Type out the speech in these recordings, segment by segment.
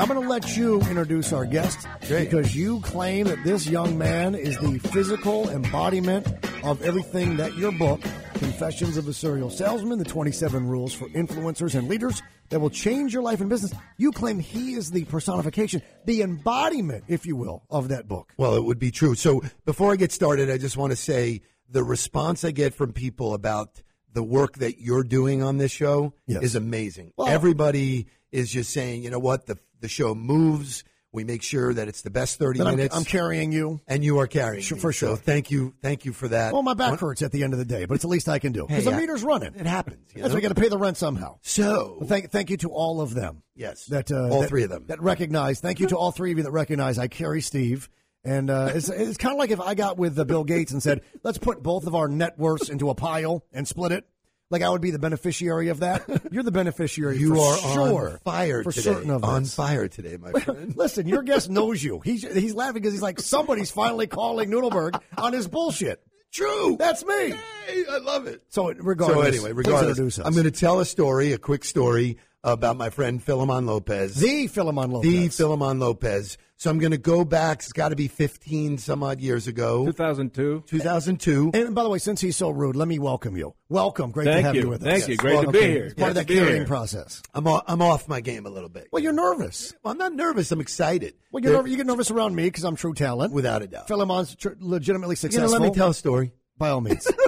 I'm going to let you introduce our guest because you claim that this young man is the physical embodiment of everything that your book, Confessions of a Serial Salesman, the 27 Rules for Influencers and Leaders that will change your life and business. You claim he is the personification, the embodiment, if you will, of that book. Well, it would be true. So before I get started, I just want to say the response I get from people about the work that you're doing on this show Yes. is amazing. Well- Everybody is just saying, you know what, the the show moves. We make sure that it's the best 30 That I'm, minutes. I'm carrying you. and you are carrying Sure, me. for sure. So thank you, thank you for that. Well, my back hurts at the end of the day, but it's the least I can do because Hey, the I- meter's running. It happens. You know? we got to pay the rent somehow. so Well, thank, thank you to all of them. Yes. that uh, All that- three of them. that recognize. Thank you to all three of you that recognize. I carry Steve, and uh, it's it's kind of like if I got with uh, Bill Gates and said, "Let's put both of our net worths into a pile and split it." Like I would be the beneficiary of that. You're the beneficiary. you are sure on fire for today. certain of on us. fire today, my friend. Listen, your guest knows you. He's he's laughing because he's like somebody's finally calling Nudelberg on his bullshit. True. That's me. Hey, I love it. So regardless, so anyway, regardless. I'm going to tell a story, a quick story about my friend Filemon Lopez. the Filemon Lopez. The Filemon Lopez. So I'm going to go back. It's got to be 15 some odd years ago. 2002. 2002. And by the way, since he's so rude, let me welcome you. Welcome. Great to Thank have you. you with us. Thank you. Great Welcome. to be here. It's part of Great that to carrying process. I'm off, I'm off my game a little bit. Well, you're nervous. Well, I'm not nervous. I'm excited. Well, you're nervous, you get nervous around me because I'm true talent. Without a doubt. Filemon's tr- legitimately You know, successful. let me tell a story. By all means.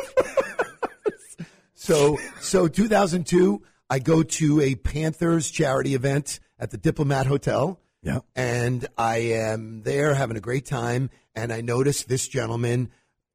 So, so 2002, I go to a Panthers charity event at the Diplomat Hotel. Yeah. And I am there having a great time. And I notice this gentleman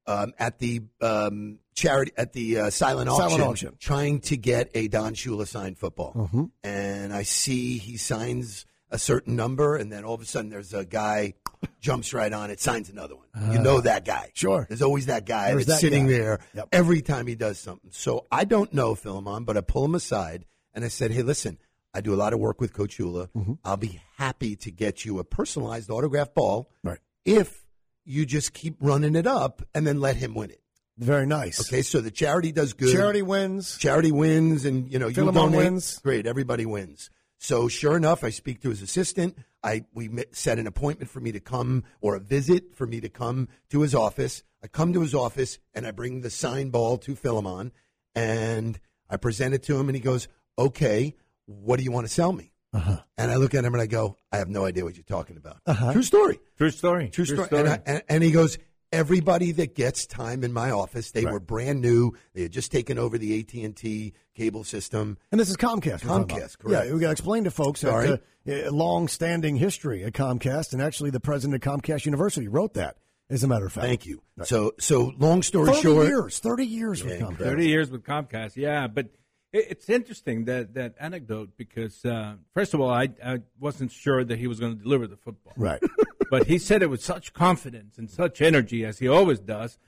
um, at the um, charity, at the uh, silent, Silent auction, auction. trying to get a Don Shula signed football. Mm-hmm. And I see he signs a certain number. And then all of a sudden, there's a guy jumps right on it, signs another one. you know that guy. Ah. Sure. There's always that guy There's that's that sitting guy. there Yep. every time he does something. So I don't know Filemon, but I pull him aside and I said, "Hey, listen, I do a lot of work with Coach Shula. Mm-hmm. I'll be happy to get you a personalized autograph ball Right. if you just keep running it up and then let him win it." Very nice. Okay, so the charity does good. Charity wins. charity wins, and you know you Filemon donate. wins. Great, everybody wins. So sure enough, I speak to his assistant. I we met, set an appointment for me to come or a visit for me to come to his office. I come to his office and I bring the sign ball to Filemon and I present it to him and he goes, "Okay, what do you want to sell me?" Uh-huh. And I look at him and I go, "I have no idea what you're talking about." True story. True story. True story. And, I, and, and he goes, everybody that gets time in my office, they were brand new. They had just taken over the AT and T cable system. And this is Comcast. we're talking about. Comcast, correct. Yeah, we got to explain to folks Sorry. that uh, a long-standing history at Comcast, and actually the president of Comcast University wrote that. As a matter of fact, Thank you. So, so long story Thirty short, years, thirty years with Comcast. 30 years with Comcast. Yeah, but it, it's interesting that that anecdote because uh, first of all, I I wasn't sure that he was going to deliver the football. Right. but he said it with such confidence and such energy as he always does.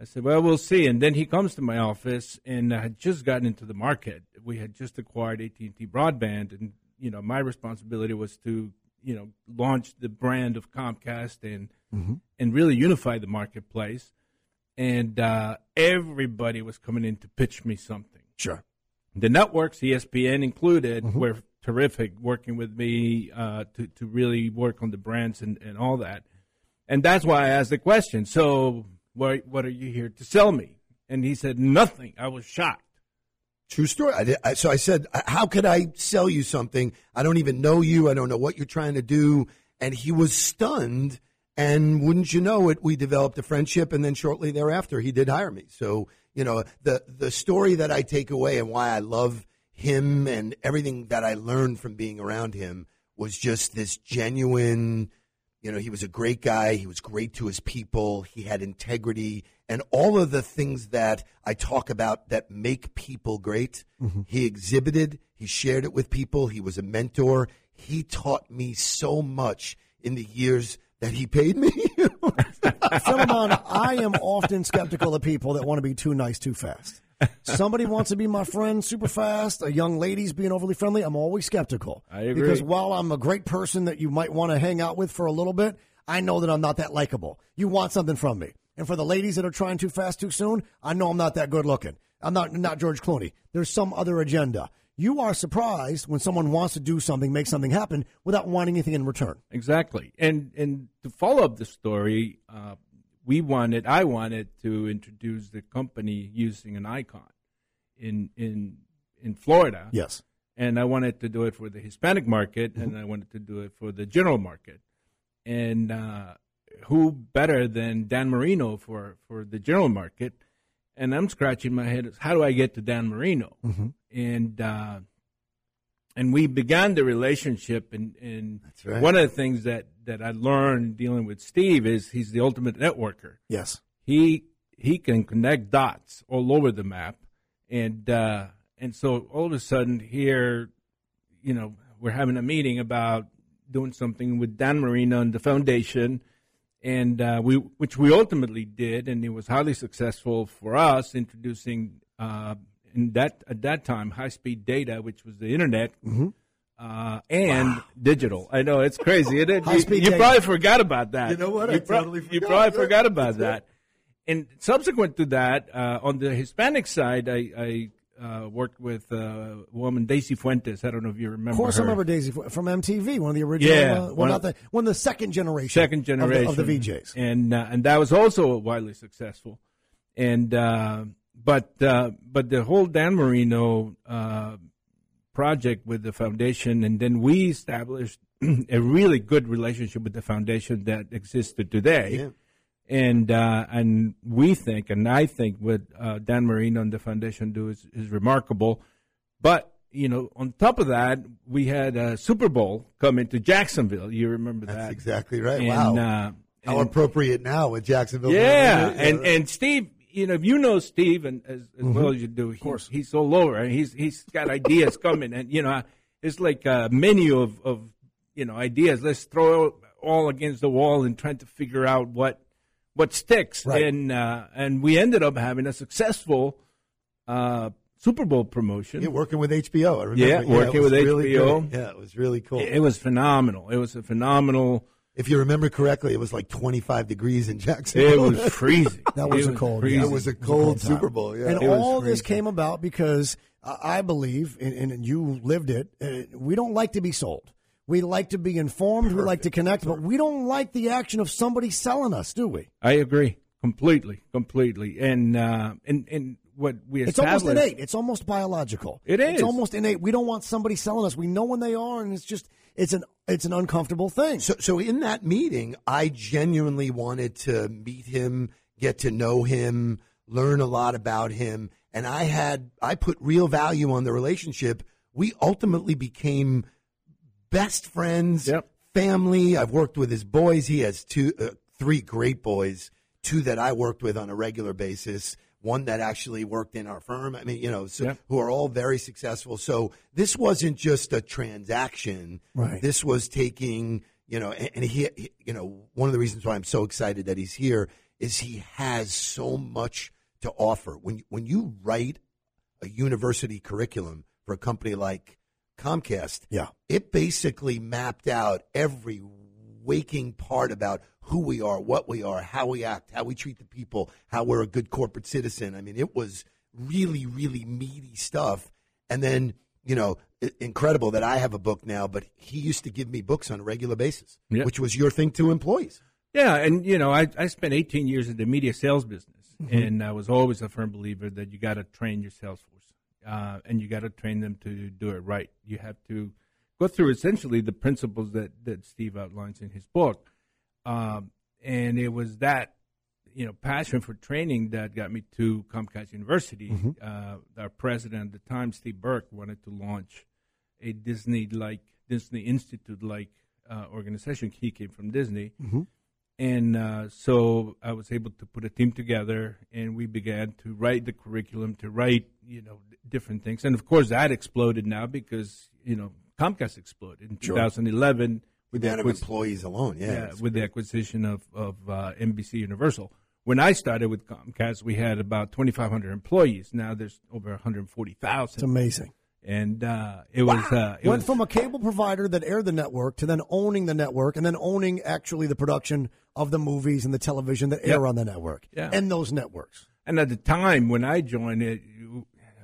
I said, "Well, we'll see." And then he comes to my office, and I had just gotten into the market. We had just acquired AT and T broadband, and you know, my responsibility was to you know launch the brand of Comcast and and really unify the marketplace. And uh, everybody was coming in to pitch me something. Sure. The networks, ESPN included, were terrific working with me uh, to to really work on the brands and, and all that. And that's why I asked the question. So, what what are you here to sell me? And he said nothing. I was shocked. true story. I did, I, so I said, how could I sell you something? I don't even know you. I don't know what you're trying to do. And he was stunned. And wouldn't you know it, we developed a friendship. And then shortly thereafter, he did hire me. So, you know, the, the story that I take away and why I love him and everything that I learned from being around him was just this genuine, you know, he was a great guy. He was great to his people. He had integrity and all of the things that I talk about that make people great. Mm-hmm. He exhibited, he shared it with people. He was a mentor. he taught me so much in the years that he paid me. Filemon, I am often skeptical of people that want to be too nice too fast. Somebody wants to be my friend super fast. A young lady's being overly friendly. I'm always skeptical. I agree. Because while I'm a great person that you might want to hang out with for a little bit, I know that I'm not that likable. You want something from me. And for the ladies that are trying too fast too soon, I know I'm not that good looking. I'm not not George Clooney. There's some other agenda. You are surprised when someone wants to do something, make something happen without wanting anything in return. Exactly. And and to follow up the story, uh, we wanted, I wanted to introduce the company using an icon in in in Florida. Yes. And I wanted to do it for the Hispanic market, Mm-hmm. and I wanted to do it for the general market. And uh, who better than Dan Marino for for the general market? And I'm scratching my head. Is How do I get to Dan Marino? Mm-hmm. And uh, and we began the relationship. And, and right. one of the things that that I learned dealing with Steve is he's the ultimate networker. Yes. He he can connect dots all over the map, and uh, and so all of a sudden here, you know, we're having a meeting about doing something with Dan Marino and the foundation, and uh, we which we ultimately did, and it was highly successful for us introducing uh, in that at that time high speed data, which was the internet. Uh, and digital. I know it's crazy. It, you you probably forgot about that. You know what? I You, pro- totally you forgot. probably forgot about that. And subsequent to that, uh, on the Hispanic side, I, I uh, worked with uh, a woman, Daisy Fuentes. I don't know if you remember. Of course, her. I remember Daisy from MTV, one of the original, Yeah, uh, well, one not of- the one of the second generation, second of the- generation of the, VJs. and uh, and that was also widely successful. And uh, but uh, but the whole Dan Marino uh, project with the foundation, and then we established a really good relationship with the foundation that existed today. Yeah. And uh, and we think, and I think, what uh, Dan Marino and the foundation do is, is remarkable. But you know, on top of that, we had a Super Bowl come into Jacksonville. You remember That's that? exactly right. And, wow. Uh, How and- appropriate now with Jacksonville. yeah, and right. and Steve, you know, if you know Steve and as, as well as you do, of course, he's all over. and He's he's got ideas coming, and you know, it's like a menu of of you know ideas. Let's throw all against the wall and trying to figure out what what sticks. Right. And uh, and we ended up having a successful uh, Super Bowl promotion. Yeah, working with HBO. I remember. Yeah, it working was with really HBO. good. Yeah, it was really cool. it, it was phenomenal. It was a phenomenal. if you remember correctly, it was like 25 degrees in Jacksonville. It was freezing. That was It a cold. freezing. yeah. It was a cold. Super Bowl, yeah. and It all this came about because uh, I believe, and, and you lived it. Uh, we don't like to be sold. We like to be informed. We like to connect, but we don't like the action of somebody selling us, do we? I agree completely, completely. And uh, and and what we It's almost innate. It's almost biological. It is. It's almost innate. We don't want somebody selling us. We know when they are, and it's just it's an it's an uncomfortable thing. So, so in that meeting, I genuinely wanted to meet him, get to know him, learn a lot about him, and I had I put real value on the relationship. We ultimately became best friends, Yep. family. I've worked with his boys. He has two, uh, three great boys, two that I worked with on a regular basis. One that actually worked in our firm. I mean, you know, so, Yep. who are all very successful. So this wasn't just a transaction. Right. This was taking, you know, and, and he, he- you know, one of the reasons why I'm so excited that he's here is he has so much to offer. When when you write a university curriculum for a company like Comcast, Yeah. it basically mapped out every waking part about who we are, what we are, how we act, how we treat the people, how we're a good corporate citizen. I mean, it was really, really meaty stuff. And then, you know, incredible that I have a book now, but he used to give me books on a regular basis, Yeah. which was your thing to employees. Yeah, and you know, I, I spent 18 years in the media sales business, Mm-hmm. and I was always a firm believer that you got to train your sales force, uh, and you got to train them to do it right. You have to go through essentially the principles that that Steve outlines in his book, um, and it was that you know passion for training that got me to Comcast University. Mm-hmm. Uh, our president at the time, Steve Burke, wanted to launch a Disney like Disney Institute like uh, organization. He came from Disney and uh, so I was able to put a team together, and we began to write the curriculum, to write you know d- different things, and of course that exploded now because you know Comcast exploded in 2011 with The the of acquis- employees alone, yeah. yeah, it's- with the acquisition of of uh, NBC Universal. When I started with Comcast, we had about 2,500 employees. Now there's over 140,000, It's amazing. And uh, it was uh, it Went was from a cable provider that aired the network to then owning the network and then owning actually the production of the movies and the television that air Yep. on the network Yeah. and those networks. And at the time when I joined it,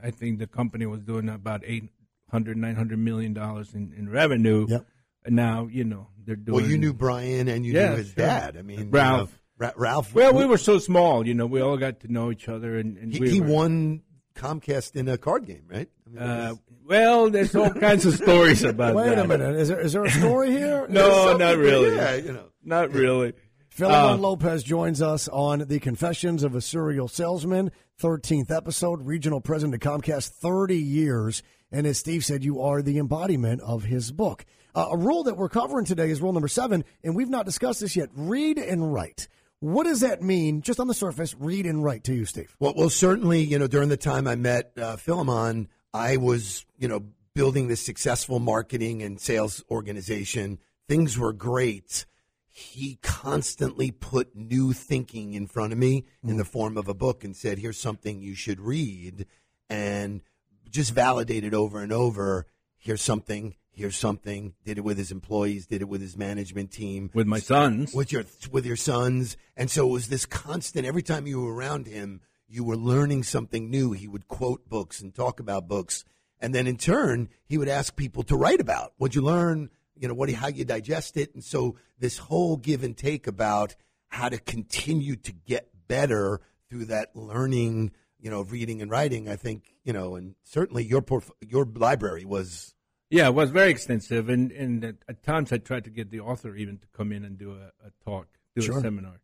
I think the company was doing about 800, 900 million dollars in, in revenue. Yep. And now, you know, they're doing. well, you knew Brian and you Yeah, knew his sure. dad. I mean, you Ralph. know, Ralph. Well, we were so small, you know, we all got to know each other, and, and He, we he were, won Comcast in a card game, right? I mean, Uh, well, there's all kinds of stories about it. Wait that. a minute. Is there, is there a story here? No, not really. Yeah, you know. Not really. Filemon Uh, Lopez joins us on the Confessions of a Serial Salesman, 13th episode, regional president of Comcast, 30 years. And as Steve said, you are the embodiment of his book. Uh, a rule that we're covering today is rule number seven, and we've not discussed this yet. Read and write. What does that mean, just on the surface, read and write to you, Steve? Well, well, certainly, you know, during the time I met uh, Filemon, I was, you know, building this successful marketing and sales organization. Things were great. He constantly put new thinking in front of me in the form of a book and said, here's something you should read. And just validated over and over, here's something, here's something. Did it with his employees, did it with his management team With my sons. with your with your sons, and so it was this constant. Every time you were around him, you were learning something new. He would quote books and talk about books, and then in turn, he would ask people to write about what you learn. You know what? How you digest it, and so this whole give and take about how to continue to get better through that learning. You know, of reading and writing. I think you know, and certainly your porf- your library was Yeah, it was very extensive, and, and at, at times I tried to get the author even to come in and do a, a talk, do Sure. a seminar.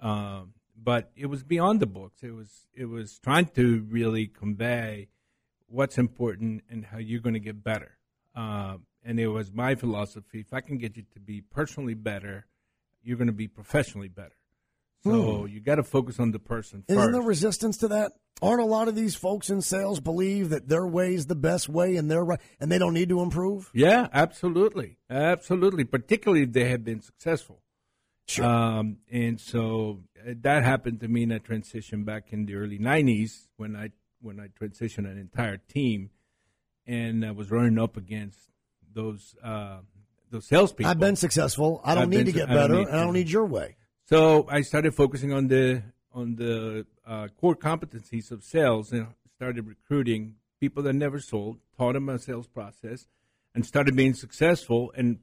Um, but it was beyond the books. It was it was trying to really convey what's important and how you're going to get better. Um, and it was my philosophy: if I can get you to be personally better, you're going to be professionally better. So you got to focus on the person Hmm. Isn't there resistance to that? Aren't a lot of these folks in sales believe that their way is the best way and their right, and they don't need to improve? Yeah, absolutely, absolutely. Particularly if they have been successful. Sure. Um, and so uh, that happened to me in a transition back in the early '90s when I when I transitioned an entire team, and I was running up against those uh, those salespeople. I've been successful. I don't I've need been to get I don't better, need and I don't need your way. So I started focusing on the on the uh, core competencies of sales and started recruiting people that never sold, taught them a sales process, and started being successful and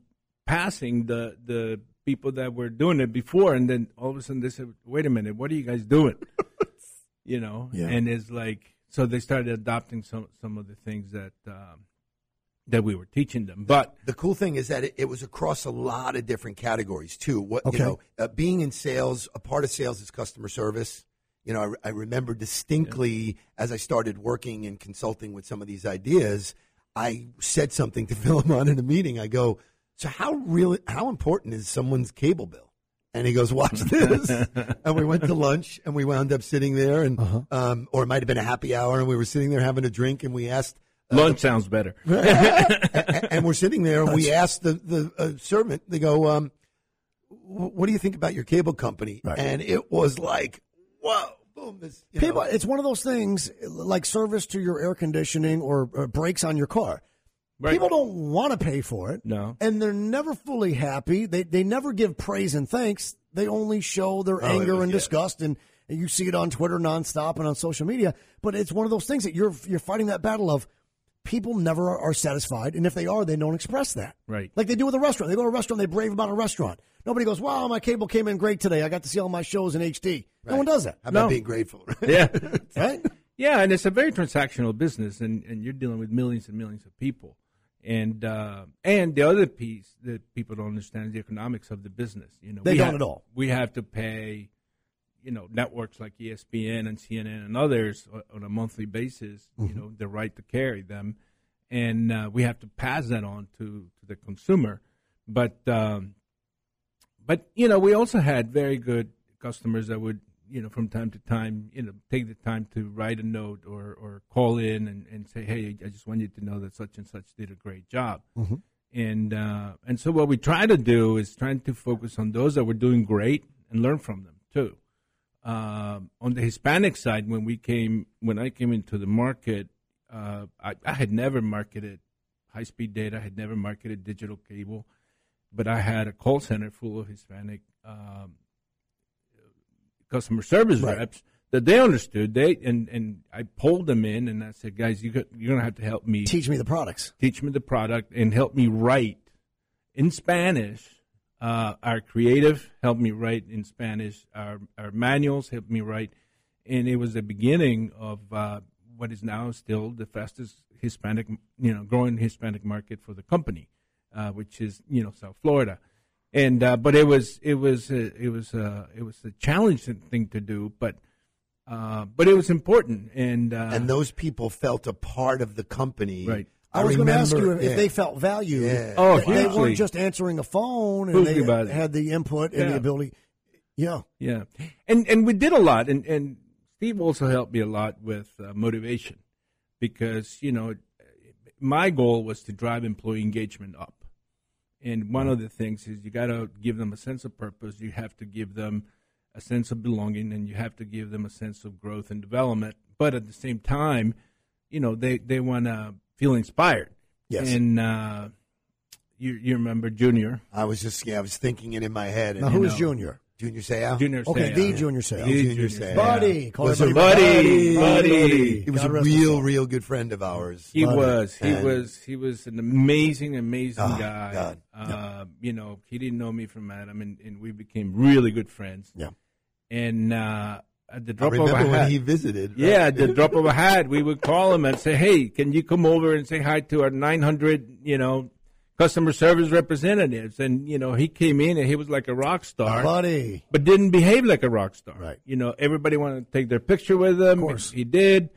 passing the the people that were doing it before. And then all of a sudden they said, "Wait a minute, what are you guys doing?" you know, Yeah. and it's like so they started adopting some some of the things that um, that we were teaching them, but. the cool thing is that it, it was across a lot of different categories too. What Okay. you know, uh, being in sales, a part of sales is customer service. You know, I, I remember distinctly as I started working and consulting with some of these ideas, I said something to Filemon in a meeting. I go, "So how really how important is someone's cable bill?" And he goes, "Watch this." and we went to lunch, and we wound up sitting there, and um, or it might have been a happy hour, and we were sitting there having a drink, and we asked Lunch sounds better. and, and we're sitting there and we asked the the uh, servant they go um what do you think about your cable company Right. and it was like whoa boom this you know, People, it's one of those things like service to your air conditioning or, or brakes on your car. Right. People don't want to pay for it. No. And they're never fully happy. They they never give praise and thanks. They only show their Oh, anger was- and yeah. disgust and, and you see it on Twitter nonstop and on social media. But it's one of those things that you're you're fighting that battle of people never are, are satisfied and if they are they don't express that. Right. Like they do with a restaurant. They go to a restaurant, they brave about a restaurant. Nobody goes, Wow, my cable came in great today. I got to see all my shows in HD. No one does that. how about No. being grateful right? Yeah. Right? Yeah, and it's a very transactional business, and, and you're dealing with millions and millions of people. And uh, and the other piece that people don't understand is the economics of the business. You know, They we don't have- at all. We have to pay, you know, networks like ESPN and CNN and others on a monthly basis. You Mm-hmm. know, the right to carry them, and uh, we have to pass that on to to the consumer. But um, but you know, we also had very good customers that would you know, from time to time, you know, take the time to write a note or, or call in and, and say, hey, I just want you to know that such and such did a great job. Mm-hmm. And uh, and so what we try to do is trying to focus on those that were doing great and learn from them too. Uh, on the Hispanic side, when we came, when I came into the market, uh, I, I had never marketed high speed data, I had never marketed digital cable, but I had a call center full of Hispanic um, customer service Right. reps that they understood. They and and I pulled them in and I said, guys, you got, you're gonna have to help me Teach me the products. teach me the product and help me write in Spanish. Uh, our creative helped me write in Spanish. Our, our manuals helped me write, and it was the beginning of uh, what is now still the fastest Hispanic, you know, growing Hispanic market for the company, uh, which is you know South Florida. And uh, but it was it was a, it was a, it was a challenging thing to do, but uh, but it was important. And uh, and those people felt a part of the company. Right. I, was going to ask you if, if yeah. they felt valued. Yeah. Oh, that they weren't just answering a phone and Hugely they had the input and the ability. Yeah. Yeah, and and we did a lot, and and Steve also helped me a lot with uh, motivation, because you know, my goal was to drive employee engagement up, and one of the things is you got to give them a sense of purpose. You have to give them a sense of belonging, and you have to give them a sense of growth and development. But at the same time, you know, they they want to feel inspired. Yes. and uh, you you remember Junior, I was just yeah, I was thinking it in my head. Now, And, who you is know, Junior? Junior Seau? Junior, Okay, Seau. the Junior Seau. The Junior Seau. Seau. Buddy. Call Was a everybody buddy, buddy. He was God a real, real good friend of ours. He Buddy. was. He And- was. He was an amazing, amazing Oh, guy. God. Uh, You know, he didn't know me from Adam, and, and we became really good friends. Yeah. And uh, at the I drop of a remember when hat, he visited. right? yeah, at the drop of a hat, we would call him and say, "Hey, can you come over and say hi to our 900, you know, customer service representatives?" And you know, he came in and he was like a rock star Buddy. but didn't behave like a rock star. Right. You know, everybody wanted to take their picture with him. course. He did.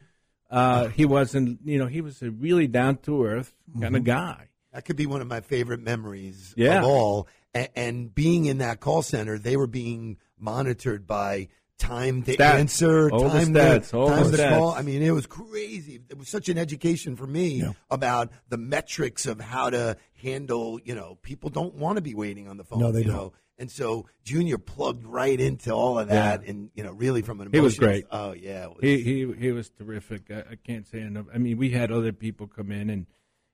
Uh, he wasn't, you know, he was a really down to earth kind Mm-hmm. of guy. That could be one of my favorite memories Yeah. of all. And being in that call center, they were being monitored by time to Stats. answer, All the time stats, to, all time the stats. call. I mean, it was crazy. It was such an education for me about the metrics of how to handle. You know, people don't want to be waiting on the phone. No, they you don't. Know? And so Junior plugged right into all of that, and you know, really from an He was great. Oh yeah, was- He he he was terrific. I, I can't say enough. I mean, we had other people come in and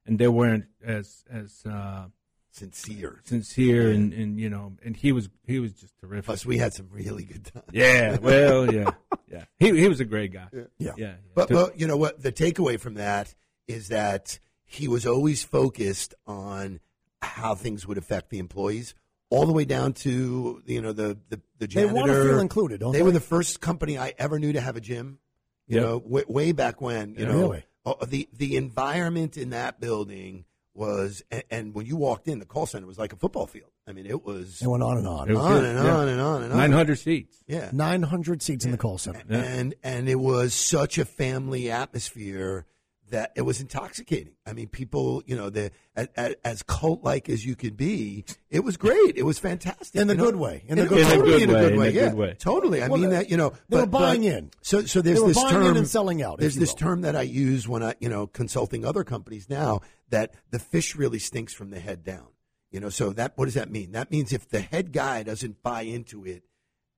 and they weren't as as uh, sincere. sincere and, and you know and he was he was just terrific. Plus, we had some really good times. yeah, well, yeah, yeah. He he was a great guy. Yeah, Yeah. yeah. But, To- but you know what? The takeaway from that is that he was always focused on how things would affect the employees, all the way down to you know the the, the janitor. They want to feel included, don't they they? were the first company I ever knew to have a gym. You Yep. know, way, way back when. You know, Really? Oh, the the environment in that building was, and, and when you walked in, the call center was like a football field. I mean, it was It went on and on. On good, and yeah. on and on and on. nine hundred seats. Yeah, 900 seats in the call center. and and it was such a family atmosphere that it was intoxicating. I mean, people, you know, the as, as cult like as you could be, it was great. It was fantastic In the you know? good way. In the good way. totally in a good way. yeah, good way. totally. I Well, mean that you know they were but- but- buying in. So so there's were this buying in term and selling out, There's this will. term that I use when I you know consulting other companies now that the fish really stinks from the head down. You know, so that what does that mean? That means if the head guy doesn't buy into it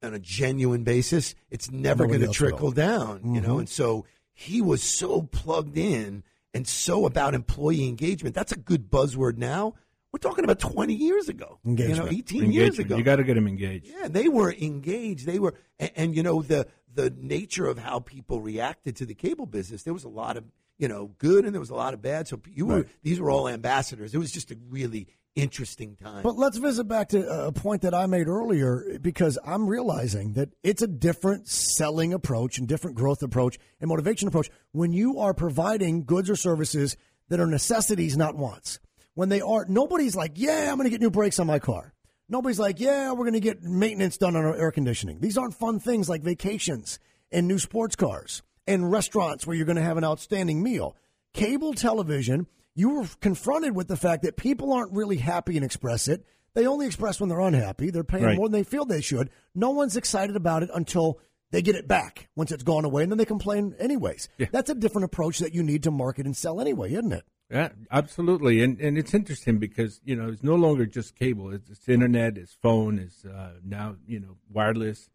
on a genuine basis, it's never going to will. trickle down. You Mm-hmm. know, and so he was so plugged in and so about employee engagement. That's a good buzzword now. We're talking about 20 years ago. You know, Engagement. 18 years ago. You got to get him engaged. Yeah, they were engaged. They were, and, and you know the the nature of how people reacted to the cable business. There was a lot of you know good, and there was a lot of bad. So you were these were all ambassadors. It was just a really interesting time. But let's visit back to uh, a point that I made earlier because I'm realizing that it's a different selling approach and different growth approach and motivation approach when you are providing goods or services that are necessities, not wants. When they are, nobody's like, yeah, I'm going to get new brakes on my car. Nobody's like, yeah, we're going to get maintenance done on our air conditioning. These aren't fun things like vacations and new sports cars and restaurants where you're going to have an outstanding meal. Cable television, you were confronted with the fact that people aren't really happy and express it. They only express when they're unhappy. They're paying Right. more than they feel they should. No one's excited about it until they get it back once it's gone away, and then they complain anyways. Yeah. That's a different approach that you need to market and sell anyway, isn't it? Yeah, absolutely, and and it's interesting because you know it's no longer just cable; it's, it's internet, it's phone, it's uh, now you know wireless.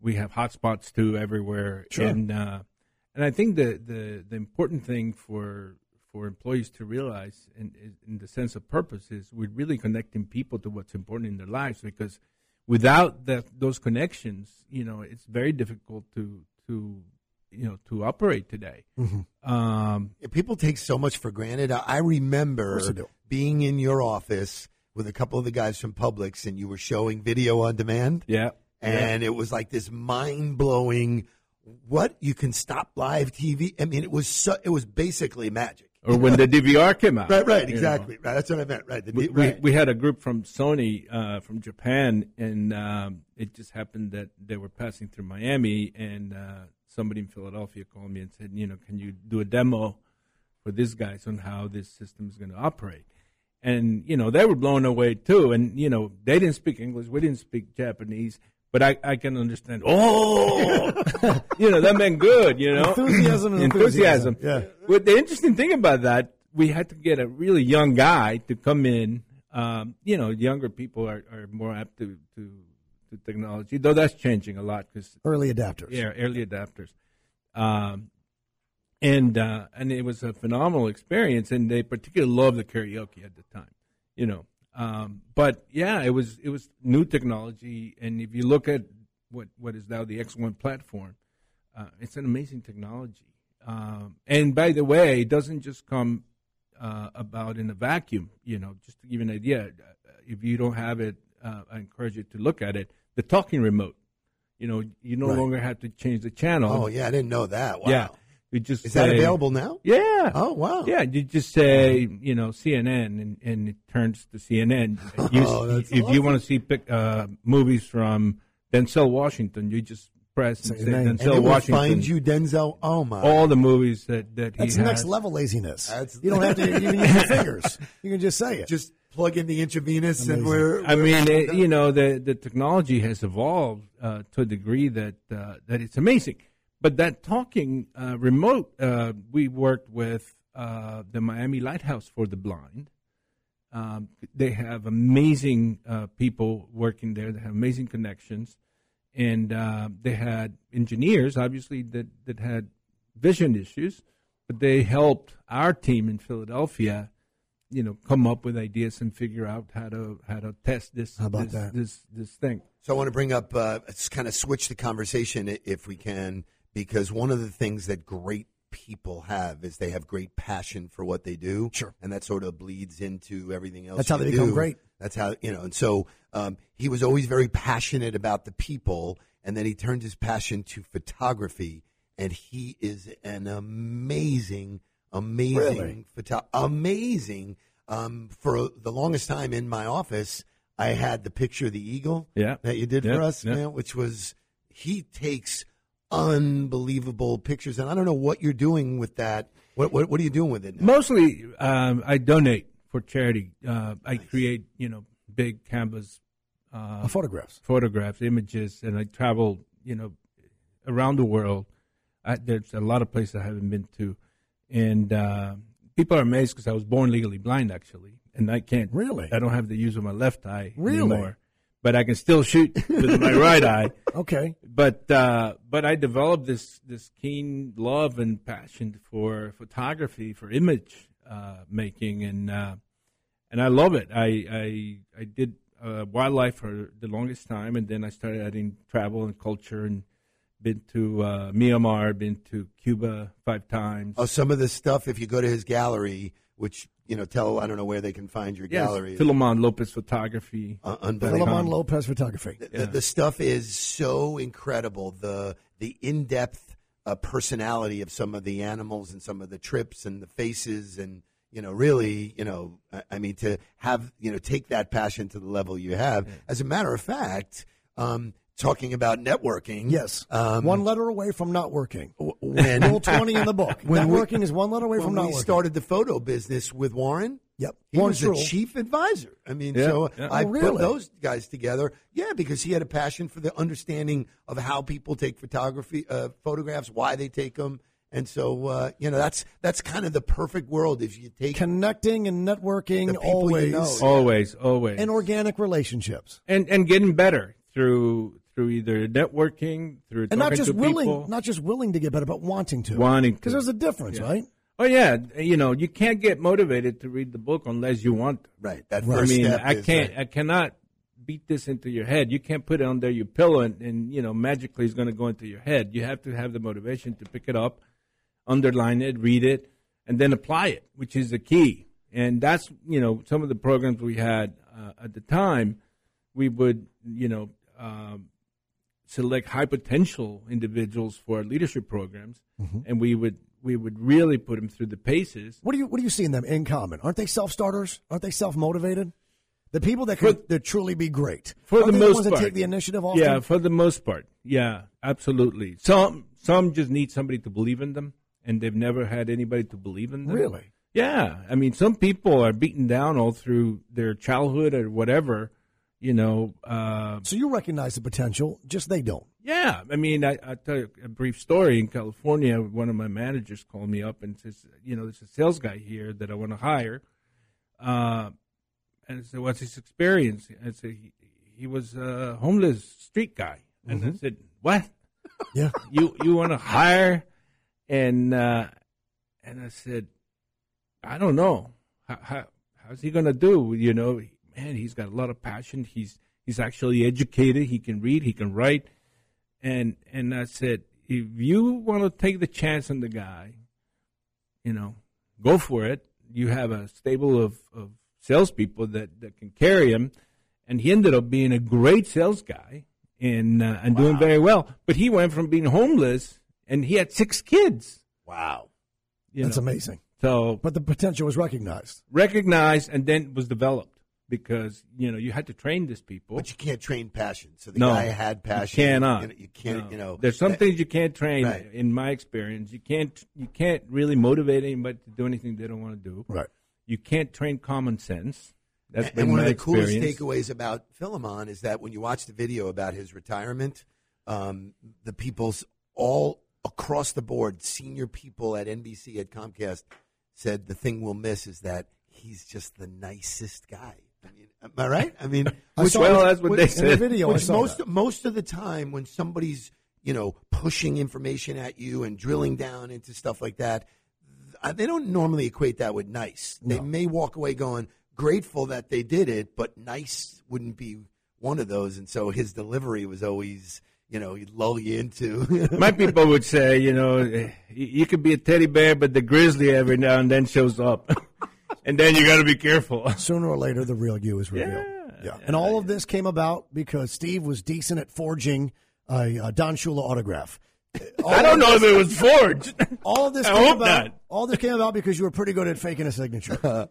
We have hotspots too everywhere, Sure. and uh, and I think the, the the important thing for for employees to realize, in, in the sense of purpose, is we're really connecting people to what's important in their lives. Because without that those connections, you know, it's very difficult to to you know to operate today. Um, Yeah, People take so much for granted. I remember course they do. being in your office with a couple of the guys from Publix, and you were showing video on demand. yeah, and it was like this mind blowing. What you can stop live TV? I mean, it was so. It was basically magic. Or when the DVR came out. Right, right, you know. exactly. Right, that's what I meant. Right, the, We, right. we, we had a group from Sony uh, from Japan, and um, it just happened that they were passing through Miami, and uh, somebody in Philadelphia called me and said, you know, can you do a demo for these guys on how this system is going to operate? And you know, they were blown away too. And you know, they didn't speak English, we didn't speak Japanese, but I, I can understand. Oh, you know, that meant good. You know, Enthusiasm and enthusiasm. Yeah. well, the interesting thing about that, we had to get a really young guy to come in. Um, you know, younger people are, are more apt to, to, to technology, though that's changing a lot because Early adapters. yeah, early adapters. Um, and uh, and it was a phenomenal experience, and they particularly loved the karaoke at the time, you know. Um, but yeah, it was it was new technology, and if you look at what what is now the X1 platform, uh, it's an amazing technology. Um, and by the way, it doesn't just come uh, about in a vacuum. You know, just to give you an idea, uh, if you don't have it, uh, I encourage you to look at it. The talking remote. You know, you no Right. longer have to change the channel. oh yeah, I didn't know that. Wow. Yeah. You just Is that available now? Yeah. Oh wow. Yeah, you just say, you know, CNN, and, and it turns to CNN. You, Oh, that's if awesome. you want to see pic, uh, movies from Denzel Washington, you just press and Say say your. And Denzel it will Washington. find you Denzel. Oh my. all the movies that, that he That's has. next level laziness. That's- you don't have to even use your fingers. You can just say it. Just plug in the intravenous and we're. I we're- mean, it, you know, the the technology has evolved uh, to a degree that uh, that it's amazing. But that talking uh, remote, uh, we worked with uh, the Miami Lighthouse for the Blind. Um, they have amazing uh, people working there. They have amazing connections, and uh, they had engineers, obviously, that that had vision issues, but they helped our team in Philadelphia you know come up with ideas and figure out how to how to test this How about this, that? this this thing. So I want to bring up, uh, kind of switch the conversation if we can, because one of the things that great people have is they have great passion for what they do. Sure. And that sort of bleeds into everything else. That's how they become great. That's how, you know, and so um, he was always very passionate about the people, and then he turned his passion to photography, and he is an amazing, amazing Really? photo- amazing. Um, for the longest time in my office, I had the picture of the eagle Yeah. that you did Yeah, for us, yeah. man, which was he takes unbelievable pictures, and I don't know what you're doing with that. What what, what are you doing with it? Now? Mostly, um, I donate for charity. Uh, I create you know big canvas uh, photographs. photographs, images, and I travel you know around the world. I, there's a lot of places I haven't been to, and uh, people are amazed because I was born legally blind actually, and I can't Really? I don't have the use of my left eye Really? anymore, but I can still shoot with my right eye. Okay. but uh, but I developed this this keen love and passion for photography, for image uh, making, and uh, and I love it. I I, I did uh, wildlife for the longest time, and then I started adding travel and culture, and been to uh, Myanmar, been to Cuba five times. Oh, some of this stuff. If you go to his gallery, which you know, tell I don't know where they can find your yes, gallery. Filemon Lopez Photography. Uh, unbelievable. Filemon Lopez Photography. The, the stuff is so incredible. The the in depth uh, personality of some of the animals and some of the trips and the faces and you know really you know I, I mean to have you know take that passion to the level you have. As a matter of fact, um, talking about networking. Yes. Um, one letter away from not working. when Rule 20 in the book. When we- is one letter away from not working. started the photo business with Warren, Yep. He One was true. the chief advisor. I mean, Yeah, so yeah. I Oh, really? put those guys together. Yeah, because he had a passion for the understanding of how people take photography, uh, photographs, why they take them, and so uh, you know that's that's kind of the perfect world if you take Connecting and networking The people you always. know. Always, always. And organic relationships. and and getting better through through either networking, through And not just willing, people, not just willing to get better, but wanting to. wanting. Because there's a difference, Yeah. right? Oh yeah, you know you can't get motivated to read the book unless you want. to. right. That I first mean, step I can't, uh, I cannot beat this into your head. You can't put it under your pillow and, and you know magically it's going to go into your head. You have to have the motivation to pick it up, underline it, read it, and then apply it, which is the key. And that's you know some of the programs we had uh, at the time. We would you know um, select high potential individuals for our leadership programs, Mm-hmm. and we would we would really put them through the paces. What do you What do you see in them in common? Aren't they self starters? Aren't they self motivated? The people that could that truly be great for Aren't the most ones part. that take the initiative. Often? Yeah, for the most part. Yeah, absolutely. Some some just need somebody to believe in them, and they've never had anybody to believe in them. Really? Yeah. I mean, some people are beaten down all through their childhood or whatever. You know. Uh, So you recognize the potential, just they don't. yeah. I mean, I I tell you a brief story. In California, one of my managers called me up and says, you know, there's a sales guy here that I want to hire. Uh, and I said, what's his experience? I said, he, he was a homeless street guy. And I said, what? Yeah. you you want to hire? And uh, and I said, I don't know. How, how how's he gonna do? You know, man, he's got a lot of passion. He's he's actually educated. He can read. He can write. And and I said, if you want to take the chance on the guy, you know, go for it. You have a stable of, of salespeople that, that can carry him. And he ended up being a great sales guy and uh, and doing very well. But he went from being homeless and he had six kids. wow. You That's know. amazing. So But the potential was recognized. recognized and then was developed because you know you had to train these people. But you can't train passion. So the No, guy had passion. You cannot. You, know, you can't. No. You know, there's some that- things you can't train. Right. In my experience, you can't you can't really motivate anybody to do anything they don't want to do. Right. You can't train common sense. That's and, and one of the coolest takeaways about Filemon is that when you watch the video about his retirement, um, the people's all across the board, senior people at NBC at Comcast said the thing we'll miss is that he's just the nicest guy. Am I right? I mean, which- well, that's what which- they in the said. video. Which most that. most of the time when somebody's you know pushing information at you and drilling down into stuff like that, th- they don't normally equate that with nice. They may walk away going grateful that they did it, but nice wouldn't be one of those. And so his delivery was always you know he'd lull you into. My people would say, you know, you could be a teddy bear, but the grizzly every now and then shows up, and then you got to be careful. Sooner or later, the real you is revealed. Yeah. And all of this came about because Steve was decent at forging a, uh Don Shula autograph. I don't know if it was forged. All of this I came hope about. not. All this came about because you were pretty good at faking a signature. No,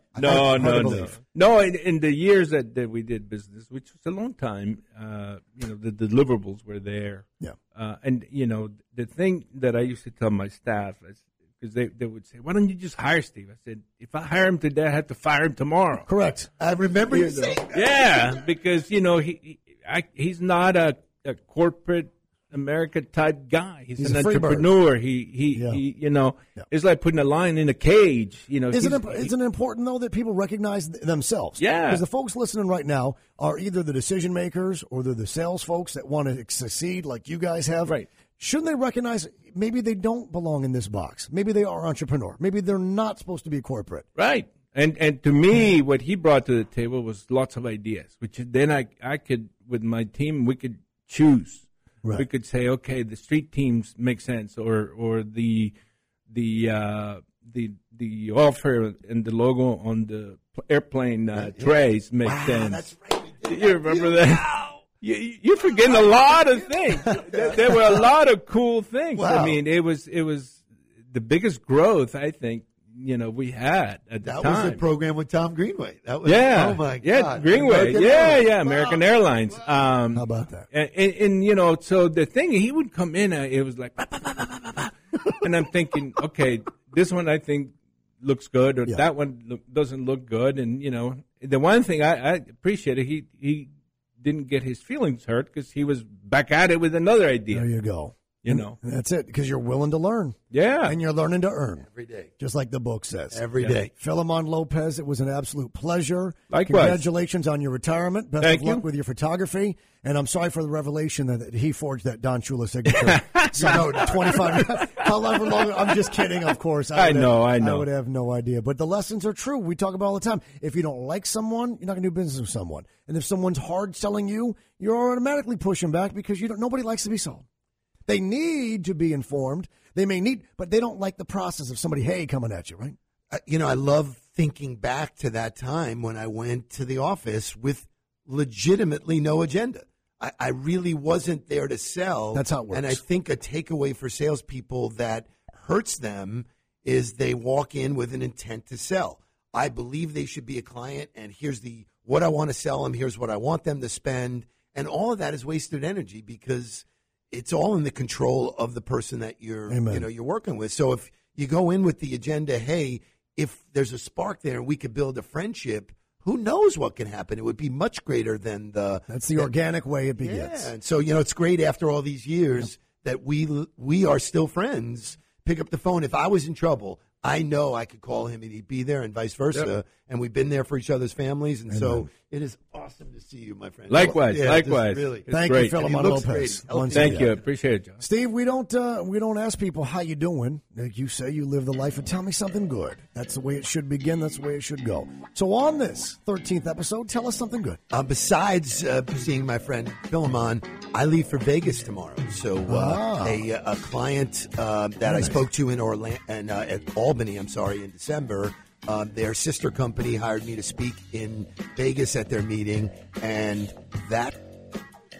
no, to no, no. In, in the years that, that we did business, which was a long time, uh, you know, the deliverables were there. Yeah. Uh, and you know, the thing that I used to tell my staff is because they, they would say, "Why don't you just hire Steve?" I said, "If I hire him today, I have to fire him tomorrow." Correct. I remember you saying that. yeah, because you know he, he I, he's not a, a corporate America type guy. He's, He's an free bird. entrepreneur. He he, Yeah. he you know Yeah. it's like putting a lion in a cage. You know, Isn't it, isn't it important though that people recognize th- themselves? Yeah. Because the folks listening right now are either the decision makers or they're the sales folks that want to succeed, like you guys have. Right. Shouldn't they recognize maybe they don't belong in this box? Maybe they are entrepreneur. Maybe they're not supposed to be corporate. Right. And and to me, what he brought to the table was lots of ideas, which then I I could with my team we could choose. Right. We could say, okay, the street teams make sense, or or the the uh, the the offer and the logo on the airplane uh, trays make Wow, sense. that's right. You remember that? You, you're forgetting a lot of things. there, were a lot of cool things. Wow. I mean, it was it was the biggest growth I think you know we had at the That time. was the program with Tom Greenway. That was Yeah. Oh my yeah, God. Greenway. American yeah, Airlines. yeah, American Wow. Airlines. Um, How about that? and, and, and, you know, so the thing he would come in, uh, it was like, "Bah, bah, bah, bah, bah, bah, bah." and I'm thinking, okay, this one I think looks good, or Yeah. that one look, doesn't look good. And you know, the one thing I, I appreciated, he he didn't get his feelings hurt because he was back at it with another idea. There you go. You know, That's it, because you're willing to learn. yeah. And you're learning to earn, Every day. just like the book says. Every day. Filemon Lopez, it was an absolute pleasure. Likewise. Congratulations on your retirement. Best Thank of luck you. with your photography. And I'm sorry for the revelation that, that he forged that Don Shula signature. so, no, 25. However long. I'm just kidding, of course. I would know, have, I know. I would have no idea. But the lessons are true. We talk about all the time. If you don't like someone, you're not going to do business with someone. And if someone's hard selling you, you're automatically pushing back because you don't. nobody likes to be sold. They need to be informed. They may need, but they don't like the process of somebody, hey, coming at you, right? Uh, you know, I love thinking back to that time when I went to the office with legitimately no agenda. I, I really wasn't there to sell. That's how it works. And I think a takeaway for salespeople that hurts them is they walk in with an intent to sell. I believe they should be a client, and here's the what I want to sell them. Here's what I want them to spend, and all of that is wasted energy because it's all in the control of the person that you're Amen. you know you're working with. So if you go in with the agenda, hey, if there's a spark there and we could build a friendship, who knows what can happen? It would be much greater than the That's the organic way it begins. yeah. And so you know it's great after all these years that we we are still friends. Pick up the phone if I was in trouble. I know I could call him and he'd be there, and vice versa. And we've been there for each other's families, and so it is awesome to see you, my friend. Likewise, Yeah, likewise. really. Thank great. you, Filemon And he looks Lopez. great. Once Thank again. you. Appreciate it, John. Steve, we don't uh, we don't ask people how you doing. Like you say, you live the life and tell me something good. That's the way it should begin. That's the way it should go. So on this thirteenth episode, tell us something good. Uh, besides uh, seeing my friend Filemon, I leave for Vegas tomorrow. So uh, Ah. a, a client uh, that I spoke to in Orlando and uh, at Albany, I'm sorry, in December. Uh, their sister company hired me to speak in Vegas at their meeting, and that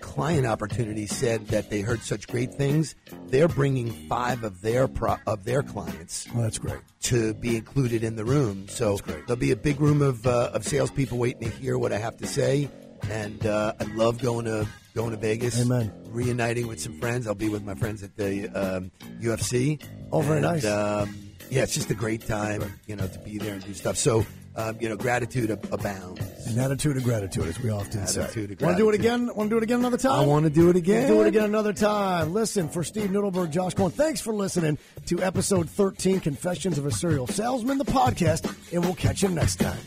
client opportunity said that they heard such great things. They're bringing five of their pro- of their clients Well, that's great. to be included in the room. So there'll be a big room of uh, of salespeople waiting to hear what I have to say. And uh, I love going to going to Vegas. Amen. Reuniting with some friends. I'll be with my friends at the um, UFC. Oh, very And, nice. Um, yeah, it's just a great time, you know, to be there and do stuff. So, um, you know, gratitude ab- abounds. An attitude of gratitude, as we often say. Attitude of Want to do it again? Want to do it again another time? I want to do it again. Do it again another time. Listen, for Steve Nudelberg, Josh Cohen, thanks for listening to episode 13, Confessions of a Serial Salesman, the podcast, and we'll catch you next time.